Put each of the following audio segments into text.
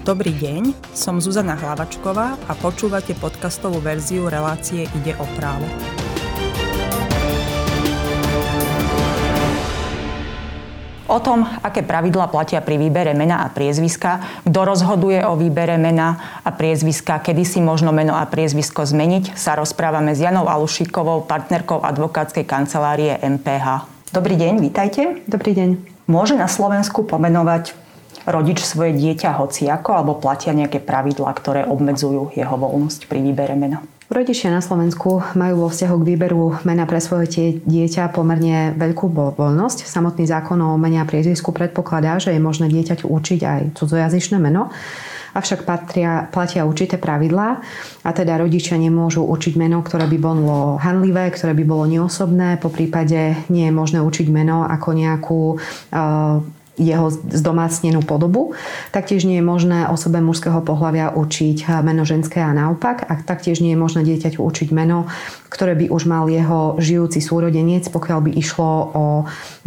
Dobrý deň, som Zuzana Hlavačková a počúvate podcastovú verziu relácie Ide o právo. O tom, aké pravidla platia pri výbere mena a priezviska, kto rozhoduje o výbere mena a priezviska, kedy si možno meno a priezvisko zmeniť, sa rozprávame s Janou Alušíkovou, partnerkou advokátskej kancelárie MPH. Dobrý deň, vítajte. Dobrý deň. Môže na Slovensku pomenovať rodič svoje dieťa hociako, alebo platia nejaké pravidlá, ktoré obmedzujú jeho voľnosť pri výbere mena? Rodičia na Slovensku majú vo vzťahu k výberu mena pre svoje dieťa pomerne veľkú voľnosť. Samotný zákon o mene a priezvisku predpokladá, že je možné dieťaťu učiť aj cudzojazyčné meno avšak patria, platia určité pravidlá a teda rodičia nemôžu učiť meno, ktoré by bolo hanlivé, ktoré by bolo neosobné, po prípade nie je možné učiť meno ako nejakú uh, jeho zdomácnenú podobu. Taktiež nie je možné osobe mužského pohľavia učiť meno ženské a naopak. A taktiež nie je možné dieťaťu učiť meno, ktoré by už mal jeho žijúci súrodenec, pokiaľ by išlo o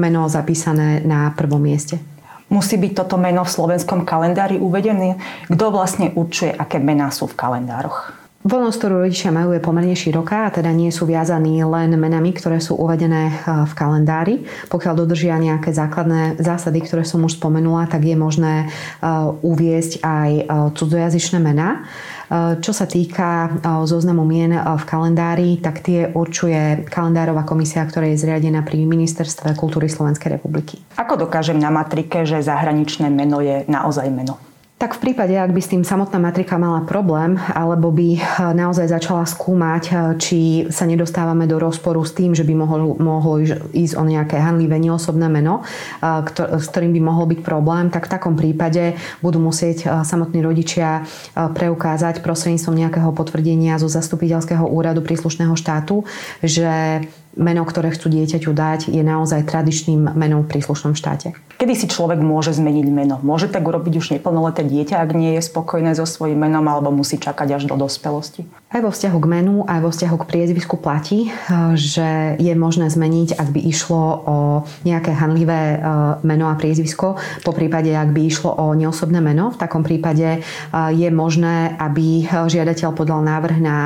meno zapísané na prvom mieste. Musí byť toto meno v slovenskom kalendári uvedené? Kto vlastne určuje, aké mená sú v kalendároch? Voľnosť, ktorú rodičia majú, je pomerne široká a teda nie sú viazaní len menami, ktoré sú uvedené eh, v kalendári. Pokiaľ dodržia nejaké základné zásady, ktoré som už spomenula, tak je možné eh, uviesť aj eh, cudzojazyčné mená. Čo sa týka zoznamu mien v kalendári, tak tie určuje kalendárová komisia, ktorá je zriadená pri Ministerstve kultúry Slovenskej republiky. Ako dokážem na matrike, že zahraničné meno je naozaj meno? Tak v prípade, ak by s tým samotná matrika mala problém, alebo by eh, naozaj začala skúmať, eh, či sa nedostávame do rozporu s tým, že by mohlo, mohlo ísť o nejaké hanlivé neosobné meno, eh, s ktorým by mohol byť problém, tak v takom prípade budú musieť samotní rodičia preukázať prostredníctvom nejakého potvrdenia zo zastupiteľského úradu príslušného štátu, že meno, ktoré chcú dieťaťu dať, je naozaj tradičným menom v príslušnom štáte. Kedy si človek môže zmeniť meno? Môže tak urobiť už neplnoleté dieťa, ak nie je spokojné so svojím menom, alebo musí čakať až do dospelosti? Aj vo vzťahu k menu, aj vo vzťahu k priezvisku platí, eh, že je možné zmeniť, ak by išlo o nejaké hanlivé eh, meno a priezvisko, po prípade, ak by išlo o neosobné meno. V takom prípade eh, je možné, aby žiadateľ podal návrh na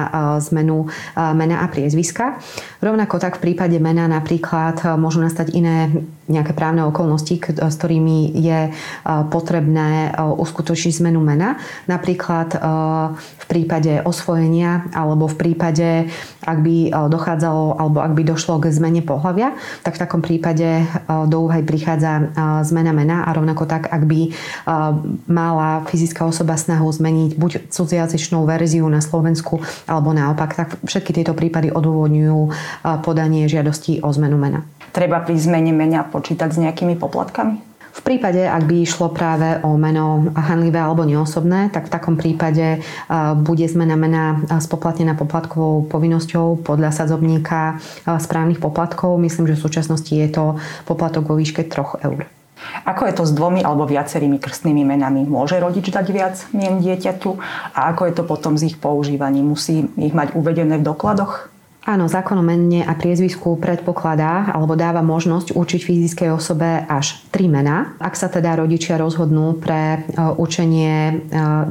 zmenu mena a priezviska. Rovnako tak v prípade mena napríklad môžu nastať iné nejaké právne okolnosti, s ktorými je potrebné uskutočniť zmenu mena. Napríklad v prípade osvojenia alebo v prípade, ak by e, dochádzalo alebo ak by došlo k zmene pohľavia, tak v takom prípade e, do úvahy prichádza e, zmena mena a rovnako tak, ak by mala fyzická osoba snahu zmeniť buď cudziazyčnú verziu na Slovensku alebo naopak, tak všetky tieto prípady odôvodňujú podanie žiadosti o zmenu mena. Treba pri zmene mena počítať s nejakými poplatkami? V prípade, ak by išlo práve o meno hanlivé alebo neosobné, tak v takom prípade bude zmena mena spoplatnená poplatkovou povinnosťou podľa sadzobníka správnych poplatkov. Myslím, že v súčasnosti je to poplatok vo výške 3 eur. Ako je to s dvomi alebo viacerými krstnými menami? Môže rodič dať viac mien dieťaťu? A ako je to potom s ich používaním? Musí ich mať uvedené v dokladoch? Áno, zákon o mene a priezvisku predpokladá alebo dáva možnosť určiť fyzickej osobe až tri mená. Ak sa teda rodičia rozhodnú pre e, učenie e,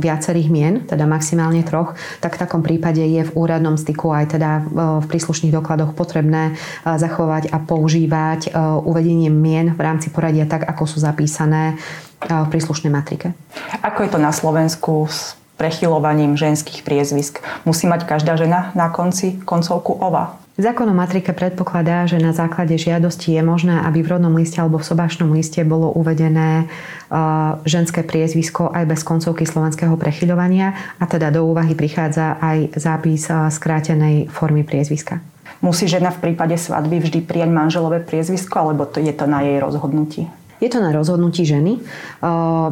viacerých mien, teda maximálne troch, tak v takom prípade je v úradnom styku aj teda e, v príslušných dokladoch potrebné zachovať a používať uvedenie mien v rámci poradia tak, ako sú zapísané v príslušnej matrike. Ako je to na Slovensku prechyľovaním ženských priezvisk. Musí mať každá žena na konci koncovku ova. Zákon o matrike predpokladá, že na základe žiadosti je možné, aby v rodnom liste alebo v sobášnom liste bolo uvedené uh, ženské priezvisko aj bez koncovky slovenského prechyľovania a teda do úvahy prichádza aj zápis uh, skrátenej formy priezviska. Musí žena v prípade svadby vždy prijať manželové priezvisko alebo to je to na jej rozhodnutí? Je to na rozhodnutí ženy.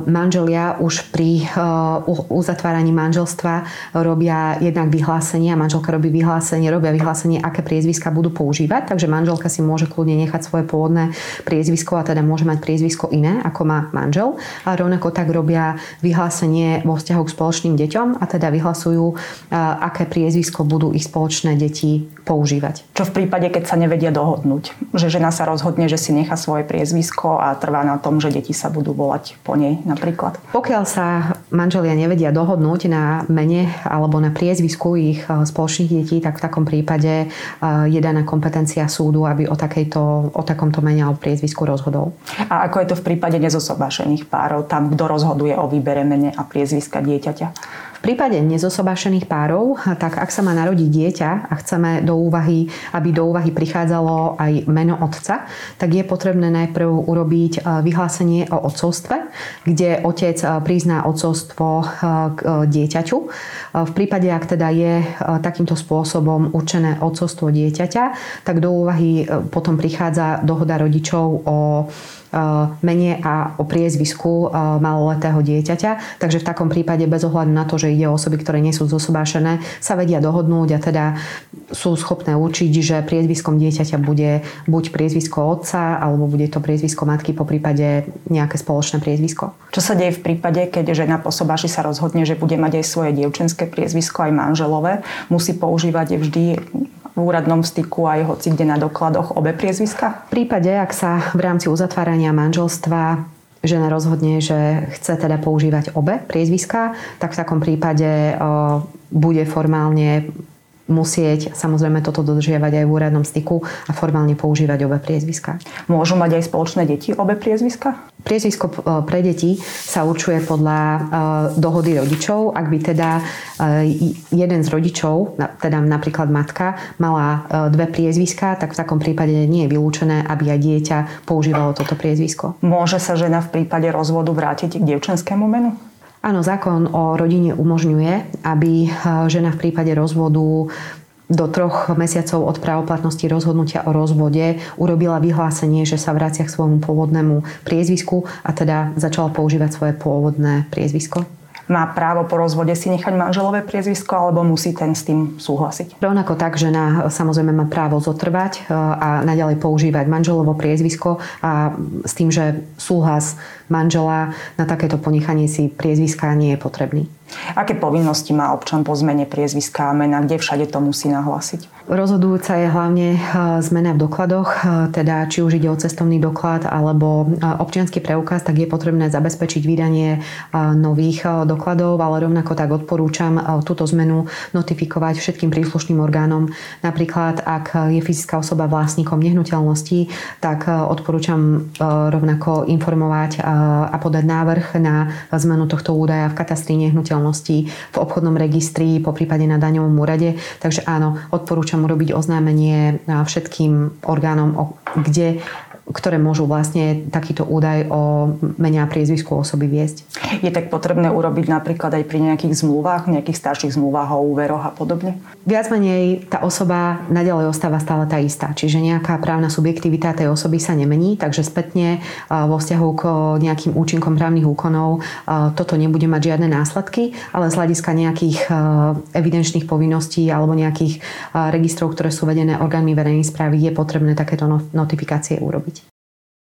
Manželia už pri uzatváraní manželstva robia jednak vyhlásenie a manželka robí vyhlásenie, robia vyhlásenie, aké priezviska budú používať, takže manželka si môže kľudne nechať svoje pôvodné priezvisko a teda môže mať priezvisko iné, ako má manžel. A rovnako tak robia vyhlásenie vo vzťahu k spoločným deťom a teda vyhlasujú, aké priezvisko budú ich spoločné deti používať. Čo v prípade, keď sa nevedia dohodnúť? Že žena sa rozhodne, že si nechá svoje priezvisko a trvá trvá na tom, že deti sa budú volať po nej napríklad? Pokiaľ sa manželia nevedia dohodnúť na mene alebo na priezvisku ich spoločných detí, tak v takom prípade je daná kompetencia súdu, aby o, takejto, o takomto mene alebo priezvisku rozhodol. A ako je to v prípade nezosobášených párov, tam kto rozhoduje o výbere mene a priezviska dieťaťa? Prípade nezosobášených párov, tak ak sa má narodiť dieťa a chceme do úvahy, aby do úvahy prichádzalo aj meno otca, tak je potrebné najprv urobiť e, vyhlásenie o otcovstve, kde otec e, prizná otcovstvo e, k dieťaťu. V prípade, ak teda je takýmto spôsobom určené otcovstvo dieťaťa, tak do úvahy potom prichádza dohoda rodičov o mene a o priezvisku maloletého dieťaťa. Takže v takom prípade bez ohľadu na to, že ide o osoby, ktoré nie sú zosobášené, sa vedia dohodnúť a teda sú schopné určiť, že priezviskom dieťaťa bude buď priezvisko otca, alebo bude to priezvisko matky, po prípade nejaké spoločné priezvisko. Čo sa deje v prípade, keď žena po sobáši sa rozhodne, že bude mať aj svoje dievčenské priezvisko, aj manželové, musí používať vždy v úradnom styku aj hoci kde na dokladoch obe priezviska? V prípade, ak sa v rámci uzatvárania manželstva žena rozhodne, že chce teda používať obe priezviská, tak v takom prípade bude formálne musieť samozrejme toto dodržiavať aj v úradnom styku a formálne používať obe priezviska. Môžu mať aj spoločné deti obe priezviska? Priezvisko e, pre deti sa určuje podľa e, dohody rodičov. Ak by teda e, jeden z rodičov, teda napríklad matka, mala dve priezviska, tak v takom prípade nie je vylúčené, aby aj dieťa používalo toto priezvisko. Môže sa žena v prípade rozvodu vrátiť k dievčenskému menu? Áno, zákon o rodine umožňuje, aby eh, žena v prípade rozvodu do troch mesiacov od právoplatnosti rozhodnutia o rozvode urobila vyhlásenie, že sa vracia k svojmu pôvodnému priezvisku a teda začala používať svoje pôvodné priezvisko má právo po rozvode si nechať manželové priezvisko alebo musí ten s tým súhlasiť? Rovnako tak, žena samozrejme má právo zotrvať e, a naďalej používať manželovo priezvisko a s tým, že súhlas manžela na takéto ponechanie si priezviska nie je potrebný. Aké povinnosti má občan po zmene priezviska a mena, kde všade to musí nahlásiť? Rozhodujúca je hlavne e, zmena v dokladoch, e, teda či už ide o cestovný doklad alebo e, občianský preukaz, tak je potrebné zabezpečiť vydanie nových dokladov, ale rovnako tak odporúčam túto zmenu notifikovať všetkým príslušným orgánom. Napríklad, ak je fyzická osoba vlastníkom nehnuteľnosti, tak odporúčam rovnako informovať a podať návrh na zmenu tohto údaja v katastri nehnuteľností, v obchodnom registri, po prípade na daňovom úrade. Takže áno, odporúčam urobiť oznámenie všetkým orgánom, kde ktoré môžu vlastne takýto údaj o mene a priezvisku osoby viesť. Je tak potrebné urobiť napríklad aj pri nejakých zmluvách, nejakých starších zmluvách o úveroch a podobne? Viac menej tá osoba nadalej ostáva stále tá istá, čiže nejaká právna subjektivita tej osoby sa nemení, takže spätne vo vzťahu k nejakým účinkom právnych úkonov toto nebude mať žiadne následky, ale z hľadiska nejakých evidenčných povinností alebo nejakých registrov, ktoré sú vedené orgánmi verejnej správy, je potrebné takéto no-, notifikácie urobiť.